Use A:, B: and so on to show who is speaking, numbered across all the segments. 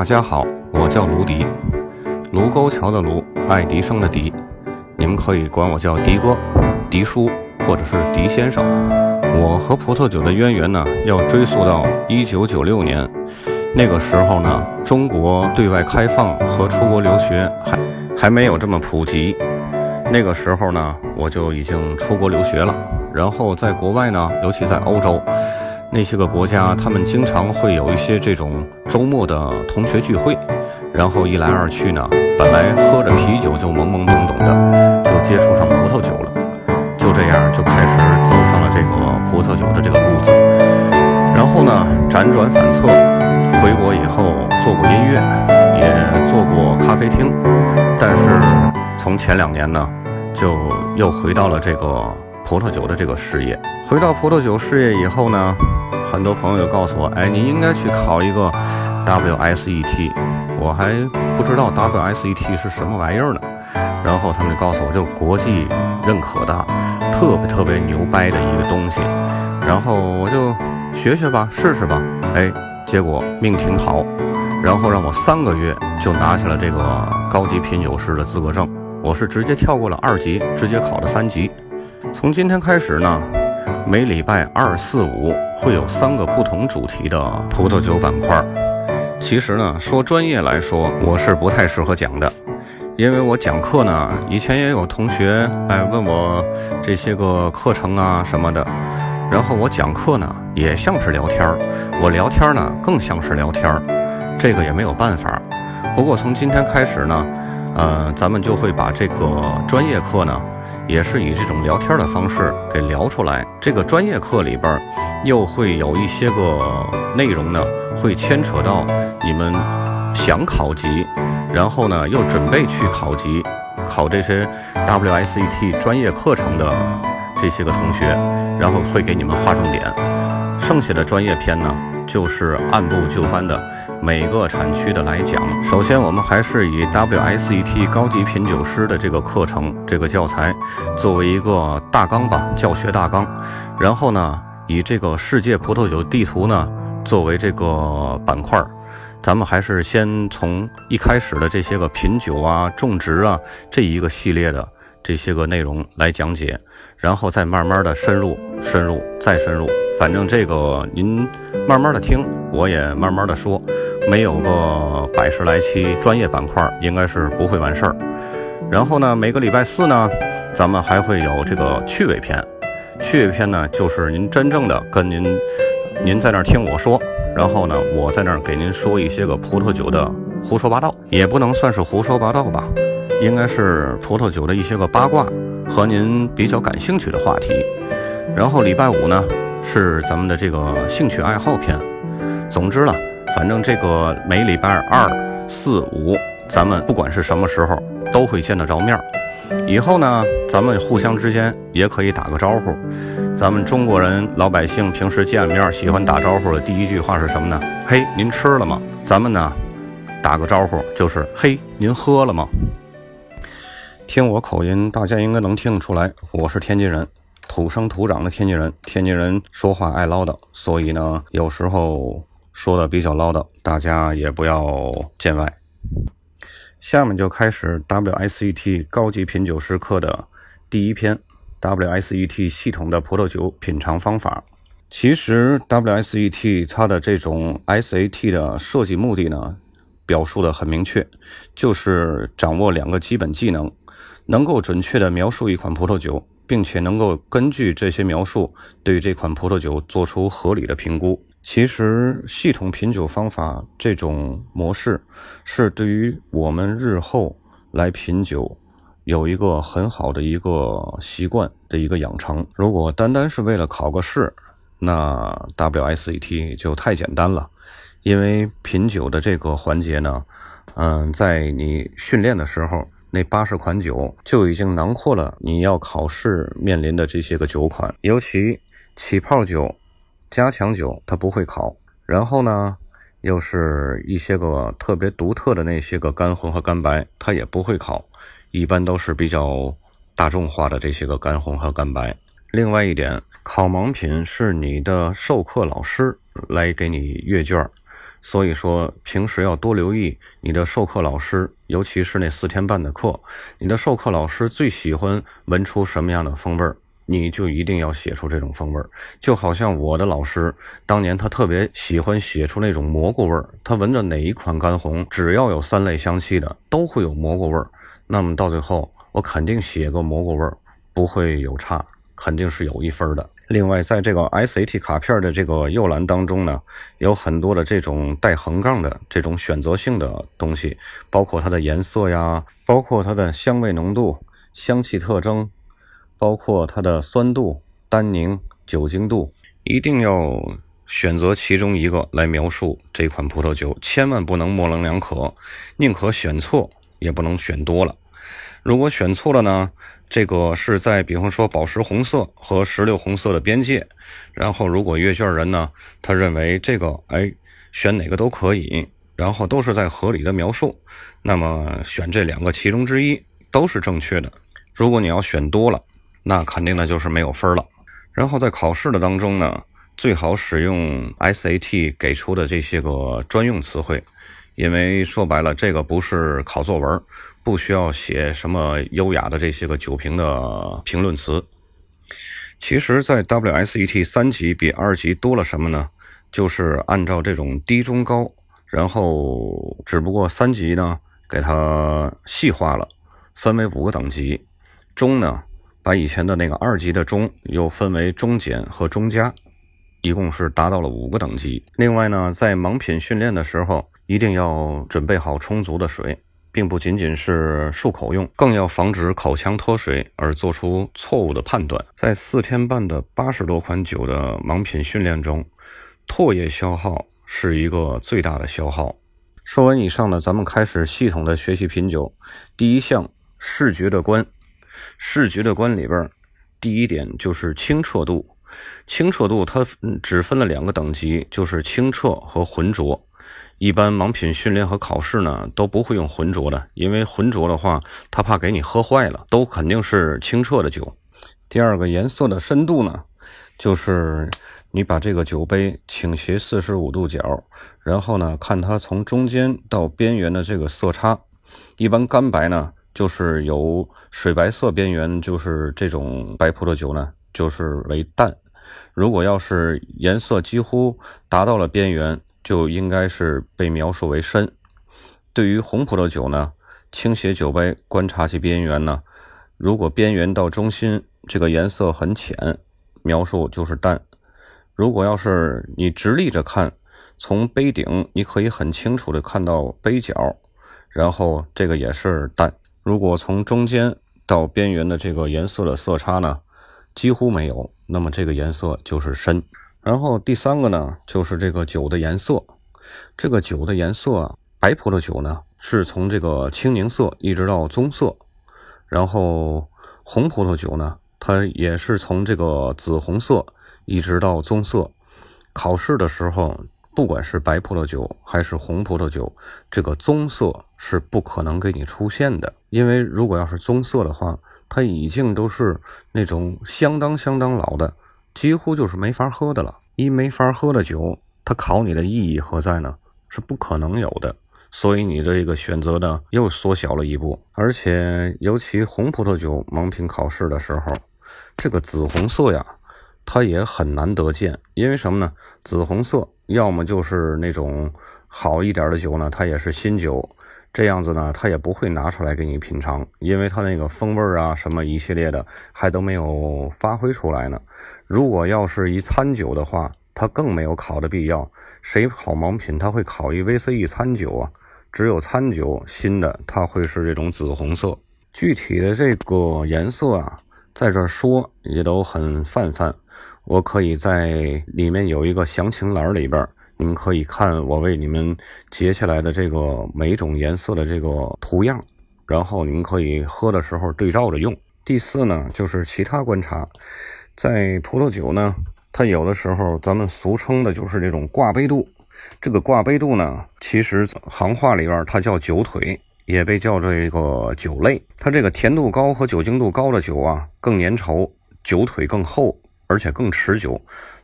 A: 大家好，我叫卢迪，卢沟桥的卢，爱迪生的迪，你们可以管我叫迪哥、迪叔或者是迪先生。我和葡萄酒的渊源呢，要追溯到一九九六年，那个时候呢，中国对外开放和出国留学还还没有这么普及。那个时候呢，我就已经出国留学了，然后在国外呢，尤其在欧洲。那些个国家，他们经常会有一些这种周末的同学聚会，然后一来二去呢，本来喝着啤酒就懵懵懂懂的，就接触上葡萄酒了，就这样就开始走上了这个葡萄酒的这个路子。然后呢，辗转反侧，回国以后做过音乐，也做过咖啡厅，但是从前两年呢，就又回到了这个葡萄酒的这个事业。回到葡萄酒事业以后呢。很多朋友就告诉我，哎，你应该去考一个 WSET，我还不知道 WSET 是什么玩意儿呢。然后他们就告诉我，就国际认可的，特别特别牛掰的一个东西。然后我就学学吧，试试吧。哎，结果命挺好，然后让我三个月就拿下了这个高级品酒师的资格证。我是直接跳过了二级，直接考了三级。从今天开始呢。每礼拜二、四、五会有三个不同主题的葡萄酒板块。其实呢，说专业来说，我是不太适合讲的，因为我讲课呢，以前也有同学哎问我这些个课程啊什么的，然后我讲课呢也像是聊天儿，我聊天呢更像是聊天儿，这个也没有办法。不过从今天开始呢，呃，咱们就会把这个专业课呢。也是以这种聊天的方式给聊出来。这个专业课里边，又会有一些个内容呢，会牵扯到你们想考级，然后呢又准备去考级，考这些 WSET 专业课程的这些个同学，然后会给你们划重点。剩下的专业篇呢，就是按部就班的。每个产区的来讲，首先我们还是以 WSET 高级品酒师的这个课程、这个教材作为一个大纲吧，教学大纲。然后呢，以这个世界葡萄酒地图呢作为这个板块儿，咱们还是先从一开始的这些个品酒啊、种植啊这一个系列的这些个内容来讲解，然后再慢慢的深入、深入、再深入。反正这个您慢慢的听，我也慢慢的说。没有个百十来期专业板块，应该是不会完事儿。然后呢，每个礼拜四呢，咱们还会有这个趣味篇。趣味篇呢，就是您真正的跟您，您在那儿听我说，然后呢，我在那儿给您说一些个葡萄酒的胡说八道，也不能算是胡说八道吧，应该是葡萄酒的一些个八卦和您比较感兴趣的话题。然后礼拜五呢，是咱们的这个兴趣爱好篇。总之呢。反正这个每礼拜二、四、五，咱们不管是什么时候都会见得着面儿。以后呢，咱们互相之间也可以打个招呼。咱们中国人老百姓平时见面喜欢打招呼的第一句话是什么呢？嘿，您吃了吗？咱们呢，打个招呼就是嘿，您喝了吗？听我口音，大家应该能听得出来，我是天津人，土生土长的天津人。天津人说话爱唠叨，所以呢，有时候。说的比较唠叨，大家也不要见外。下面就开始 WSET 高级品酒师课的第一篇：WSET 系统的葡萄酒品尝方法。其实 WSET 它的这种 SAT 的设计目的呢，表述的很明确，就是掌握两个基本技能，能够准确的描述一款葡萄酒，并且能够根据这些描述，对这款葡萄酒做出合理的评估。其实，系统品酒方法这种模式，是对于我们日后来品酒有一个很好的一个习惯的一个养成。如果单单是为了考个试，那 WSET 就太简单了。因为品酒的这个环节呢，嗯，在你训练的时候，那八十款酒就已经囊括了你要考试面临的这些个酒款，尤其起泡酒。加强酒它不会考，然后呢，又是一些个特别独特的那些个干红和干白，它也不会考，一般都是比较大众化的这些个干红和干白。另外一点，考盲品是你的授课老师来给你阅卷，所以说，平时要多留意你的授课老师，尤其是那四天半的课，你的授课老师最喜欢闻出什么样的风味儿，你就一定要写出这种风味儿。就好像我的老师当年他特别喜欢写出那种蘑菇味儿，他闻着哪一款干红，只要有三类香气的，都会有蘑菇味儿。那么到最后，我肯定写个蘑菇味儿，不会有差，肯定是有一分的。另外，在这个 SAT 卡片的这个右栏当中呢，有很多的这种带横杠的这种选择性的东西，包括它的颜色呀，包括它的香味浓度、香气特征，包括它的酸度、单宁、酒精度，一定要选择其中一个来描述这款葡萄酒，千万不能模棱两可，宁可选错，也不能选多了。如果选错了呢？这个是在比方说宝石红色和石榴红色的边界，然后如果阅卷人呢，他认为这个哎选哪个都可以，然后都是在合理的描述，那么选这两个其中之一都是正确的。如果你要选多了，那肯定的就是没有分了。然后在考试的当中呢，最好使用 SAT 给出的这些个专用词汇，因为说白了，这个不是考作文。不需要写什么优雅的这些个酒瓶的评论词。其实，在 WSET 三级比二级多了什么呢？就是按照这种低、中、高，然后只不过三级呢给它细化了，分为五个等级。中呢，把以前的那个二级的中又分为中减和中加，一共是达到了五个等级。另外呢，在盲品训练的时候，一定要准备好充足的水。并不仅仅是漱口用，更要防止口腔脱水而做出错误的判断。在四天半的八十多款酒的盲品训练中，唾液消耗是一个最大的消耗。说完以上呢，咱们开始系统的学习品酒。第一项，视觉的观。视觉的观里边，第一点就是清澈度。清澈度它只分了两个等级，就是清澈和浑浊。一般盲品训练和考试呢都不会用浑浊的，因为浑浊的话，他怕给你喝坏了，都肯定是清澈的酒。第二个颜色的深度呢，就是你把这个酒杯倾斜四十五度角，然后呢看它从中间到边缘的这个色差。一般干白呢就是由水白色边缘，就是这种白葡萄酒呢就是为淡。如果要是颜色几乎达到了边缘。就应该是被描述为深。对于红葡萄酒呢，倾斜酒杯观察其边缘呢，如果边缘到中心这个颜色很浅，描述就是淡。如果要是你直立着看，从杯顶你可以很清楚的看到杯角，然后这个也是淡。如果从中间到边缘的这个颜色的色差呢，几乎没有，那么这个颜色就是深。然后第三个呢，就是这个酒的颜色。这个酒的颜色啊，白葡萄酒呢是从这个青柠色一直到棕色，然后红葡萄酒呢，它也是从这个紫红色一直到棕色。考试的时候，不管是白葡萄酒还是红葡萄酒，这个棕色是不可能给你出现的，因为如果要是棕色的话，它已经都是那种相当相当老的。几乎就是没法喝的了。一没法喝的酒，它考你的意义何在呢？是不可能有的。所以你这个选择呢，又缩小了一步。而且，尤其红葡萄酒盲品考试的时候，这个紫红色呀，它也很难得见。因为什么呢？紫红色要么就是那种好一点的酒呢，它也是新酒。这样子呢，他也不会拿出来给你品尝，因为他那个风味啊，什么一系列的还都没有发挥出来呢。如果要是一餐酒的话，他更没有考的必要。谁考盲品他会考一 VCE 餐酒啊？只有餐酒新的，它会是这种紫红色。具体的这个颜色啊，在这说也都很泛泛，我可以在里面有一个详情栏里边。你们可以看我为你们截下来的这个每种颜色的这个图样，然后你们可以喝的时候对照着用。第四呢，就是其他观察，在葡萄酒呢，它有的时候咱们俗称的就是这种挂杯度。这个挂杯度呢，其实行话里边它叫酒腿，也被叫这个酒类。它这个甜度高和酒精度高的酒啊，更粘稠，酒腿更厚，而且更持久，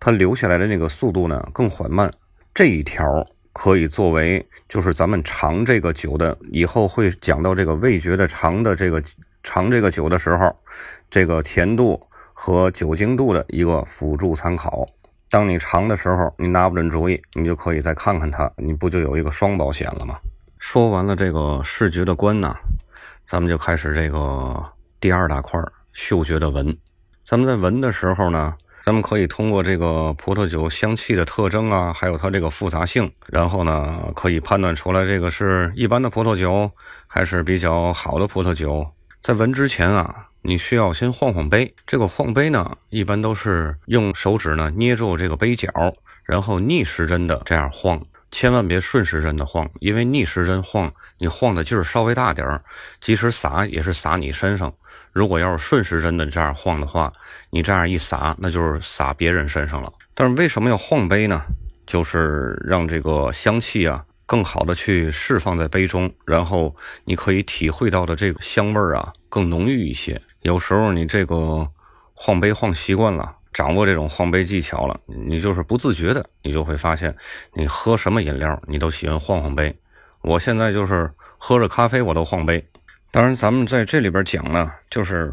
A: 它留下来的那个速度呢更缓慢。这一条可以作为就是咱们尝这个酒的，以后会讲到这个味觉的尝的这个尝这个酒的时候，这个甜度和酒精度的一个辅助参考。当你尝的时候，你拿不准主意，你就可以再看看它，你不就有一个双保险了吗？说完了这个视觉的观呢，咱们就开始这个第二大块嗅觉的闻。咱们在闻的时候呢，咱们可以通过这个葡萄酒香气的特征啊，还有它这个复杂性，然后呢，可以判断出来这个是一般的葡萄酒还是比较好的葡萄酒。在闻之前啊。你需要先晃晃杯，这个晃杯呢，一般都是用手指呢捏住这个杯角，然后逆时针的这样晃，千万别顺时针的晃，因为逆时针晃，你晃的劲儿稍微大点儿，即使洒也是洒你身上。如果要是顺时针的这样晃的话，你这样一洒，那就是洒别人身上了。但是为什么要晃杯呢？就是让这个香气啊。更好的去释放在杯中，然后你可以体会到的这个香味儿啊更浓郁一些。有时候你这个晃杯晃习惯了，掌握这种晃杯技巧了，你就是不自觉的，你就会发现，你喝什么饮料你都喜欢晃晃杯。我现在就是喝着咖啡我都晃杯。当然，咱们在这里边讲呢，就是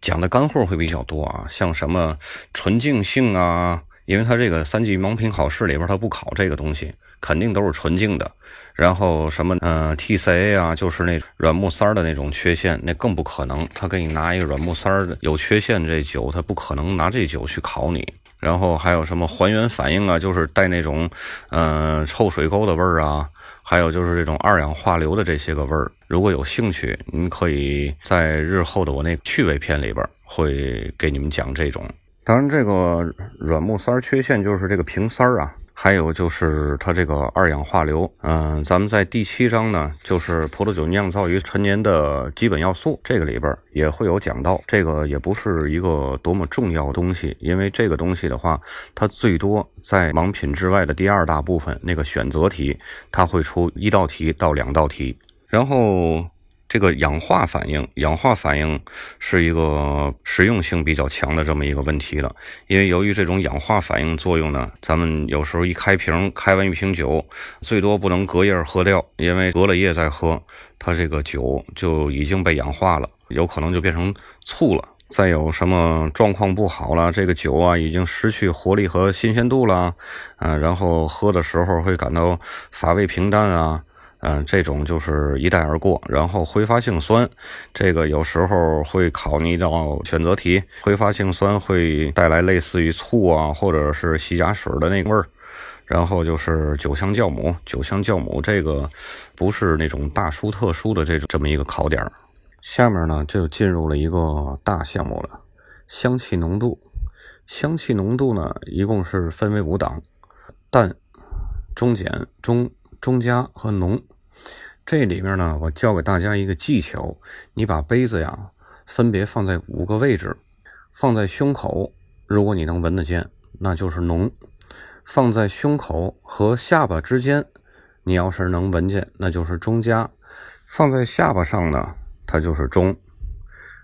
A: 讲的干货会比较多啊，像什么纯净性啊，因为它这个三级盲品考试里边它不考这个东西。肯定都是纯净的，然后什么嗯 TCA 啊，就是那软木塞儿的那种缺陷，那更不可能。他给你拿一个软木塞儿的有缺陷这酒，他不可能拿这酒去考你。然后还有什么还原反应啊，就是带那种嗯臭水沟的味儿啊，还有就是这种二氧化硫的这些个味儿。如果有兴趣，您可以在日后的我那趣味片里边会给你们讲这种。当然，这个软木塞儿缺陷就是这个瓶塞儿啊。还有就是它这个二氧化硫，嗯，咱们在第七章呢，就是葡萄酒酿造于陈年的基本要素，这个里边也会有讲到。这个也不是一个多么重要的东西，因为这个东西的话，它最多在盲品之外的第二大部分那个选择题，它会出一道题到两道题，然后。这个氧化反应，氧化反应是一个实用性比较强的这么一个问题了。因为由于这种氧化反应作用呢，咱们有时候一开瓶，开完一瓶酒，最多不能隔夜喝掉，因为隔了夜再喝，它这个酒就已经被氧化了，有可能就变成醋了。再有什么状况不好了，这个酒啊已经失去活力和新鲜度了，嗯，然后喝的时候会感到乏味平淡啊。嗯，这种就是一带而过。然后挥发性酸，这个有时候会考你一道选择题。挥发性酸会带来类似于醋啊，或者是洗甲水的那个味儿。然后就是酒香酵母，酒香酵母这个不是那种大殊特殊的这种这么一个考点。下面呢就进入了一个大项目了，香气浓度。香气浓度呢一共是分为五档：淡、中碱、中。中加和浓，这里面呢，我教给大家一个技巧，你把杯子呀分别放在五个位置，放在胸口，如果你能闻得见，那就是浓；放在胸口和下巴之间，你要是能闻见，那就是中加；放在下巴上呢，它就是中；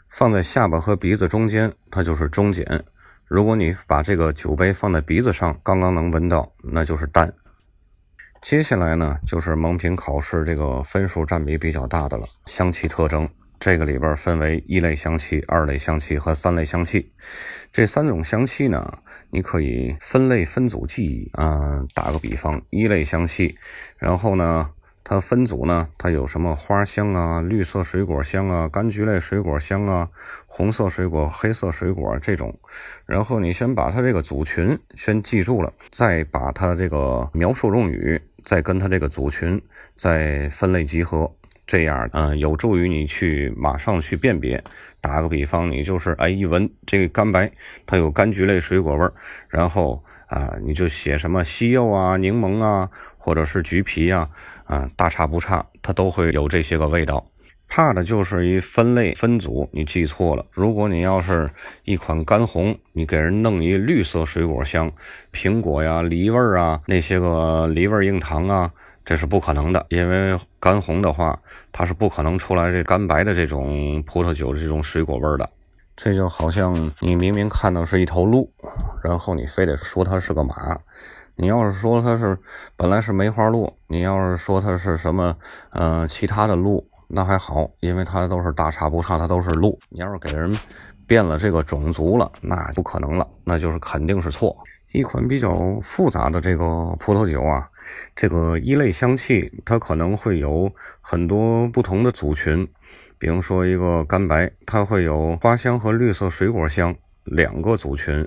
A: 放在下巴和鼻子中间，它就是中碱。如果你把这个酒杯放在鼻子上，刚刚能闻到，那就是淡。接下来呢，就是盲品考试这个分数占比比较大的了。香气特征，这个里边分为一类香气、二类香气和三类香气。这三种香气呢，你可以分类分组记忆啊。打个比方，一类香气，然后呢，它分组呢，它有什么花香啊、绿色水果香啊、柑橘类水果香啊、红色水果、黑色水果这种。然后你先把它这个组群先记住了，再把它这个描述用语。再跟它这个组群再分类集合，这样嗯有助于你去马上去辨别。打个比方，你就是哎一闻这个干白，它有柑橘类水果味儿，然后啊你就写什么西柚啊、柠檬啊，或者是橘皮啊，啊大差不差，它都会有这些个味道。怕的就是一分类分组，你记错了。如果你要是一款干红，你给人弄一绿色水果香，苹果呀、梨味儿啊，那些个梨味硬糖啊，这是不可能的。因为干红的话，它是不可能出来这干白的这种葡萄酒这种水果味的。这就好像你明明看到是一头鹿，然后你非得说它是个马，你要是说它是本来是梅花鹿，你要是说它是什么，呃，其他的鹿，那还好，因为它都是大差不差，它都是鹿。你要是给人变了这个种族了，那不可能了，那就是肯定是错。一款比较复杂的这个葡萄酒啊，这个一类香气它可能会有很多不同的组群，比如说一个干白，它会有花香和绿色水果香两个组群。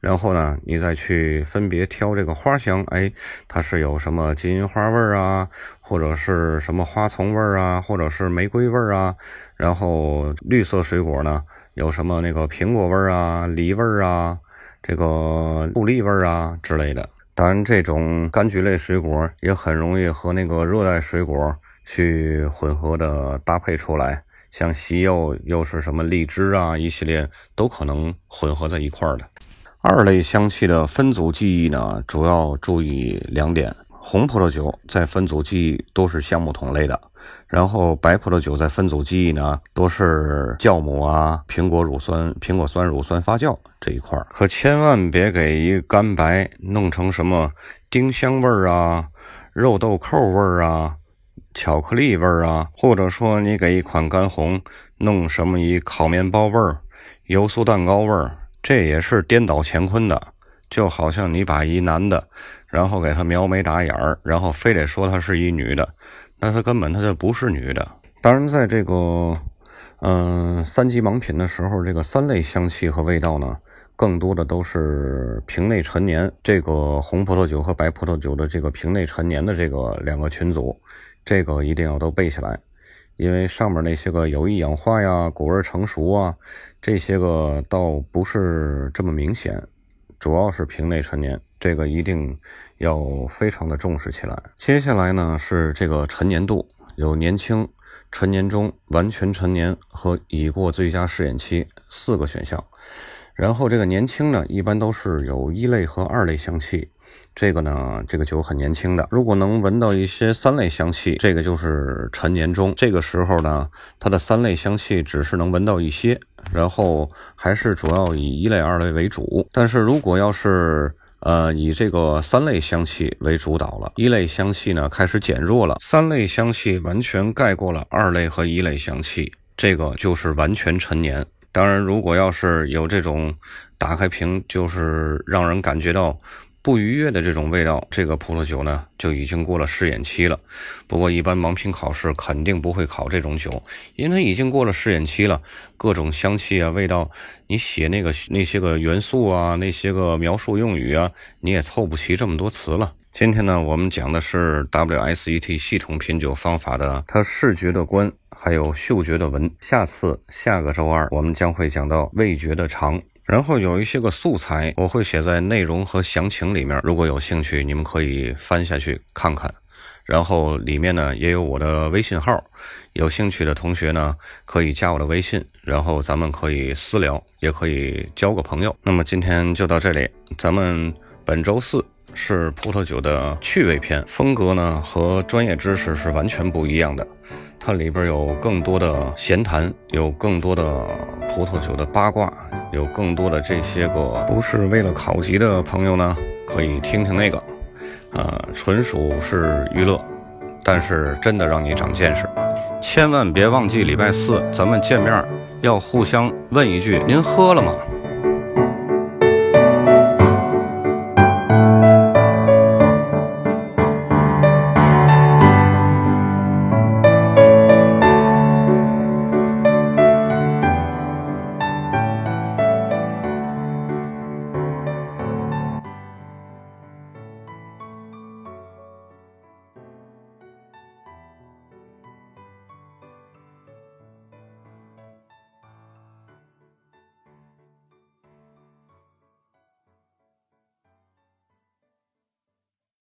A: 然后呢，你再去分别挑这个花香，哎，它是有什么金银花味儿啊，或者是什么花丛味儿啊，或者是玫瑰味儿啊。然后绿色水果呢，有什么那个苹果味儿啊、梨味儿啊、这个布利味儿啊之类的。当然，这种柑橘类水果也很容易和那个热带水果去混合的搭配出来，像西柚又是什么荔枝啊，一系列都可能混合在一块儿的。二类香气的分组记忆呢，主要注意两点：红葡萄酒在分组记忆都是橡木桶类的，然后白葡萄酒在分组记忆呢都是酵母啊、苹果乳酸、苹果酸乳酸发酵这一块儿。可千万别给一干白弄成什么丁香味儿啊、肉豆蔻味儿啊、巧克力味儿啊，或者说你给一款干红弄什么一烤面包味儿、油酥蛋糕味儿。这也是颠倒乾坤的，就好像你把一男的，然后给他描眉打眼儿，然后非得说她是一女的，那她根本她就不是女的。当然，在这个嗯三级盲品的时候，这个三类香气和味道呢，更多的都是瓶内陈年，这个红葡萄酒和白葡萄酒的这个瓶内陈年的这个两个群组，这个一定要都背起来。因为上面那些个有意氧化呀、果味成熟啊，这些个倒不是这么明显，主要是瓶内陈年，这个一定要非常的重视起来。接下来呢是这个陈年度，有年轻、陈年中、完全陈年和已过最佳试验期四个选项。然后这个年轻呢，一般都是有一类和二类香气。这个呢，这个酒很年轻的。如果能闻到一些三类香气，这个就是陈年中。这个时候呢，它的三类香气只是能闻到一些，然后还是主要以一类、二类为主。但是如果要是呃以这个三类香气为主导了，一类香气呢开始减弱了，三类香气完全盖过了二类和一类香气，这个就是完全陈年。当然，如果要是有这种打开瓶就是让人感觉到。不愉悦的这种味道，这个葡萄酒呢就已经过了试验期了。不过，一般盲品考试肯定不会考这种酒，因为它已经过了试验期了。各种香气啊、味道，你写那个那些个元素啊、那些个描述用语啊，你也凑不齐这么多词了。今天呢，我们讲的是 WSET 系统品酒方法的它视觉的观，还有嗅觉的闻。下次下个周二，我们将会讲到味觉的尝。然后有一些个素材，我会写在内容和详情里面。如果有兴趣，你们可以翻下去看看。然后里面呢也有我的微信号，有兴趣的同学呢可以加我的微信，然后咱们可以私聊，也可以交个朋友。那么今天就到这里，咱们本周四是葡萄酒的趣味篇，风格呢和专业知识是完全不一样的。它里边有更多的闲谈，有更多的葡萄酒的八卦，有更多的这些个不是为了考级的朋友呢，可以听听那个，呃，纯属是娱乐，但是真的让你长见识。千万别忘记礼拜四咱们见面要互相问一句：您喝了吗？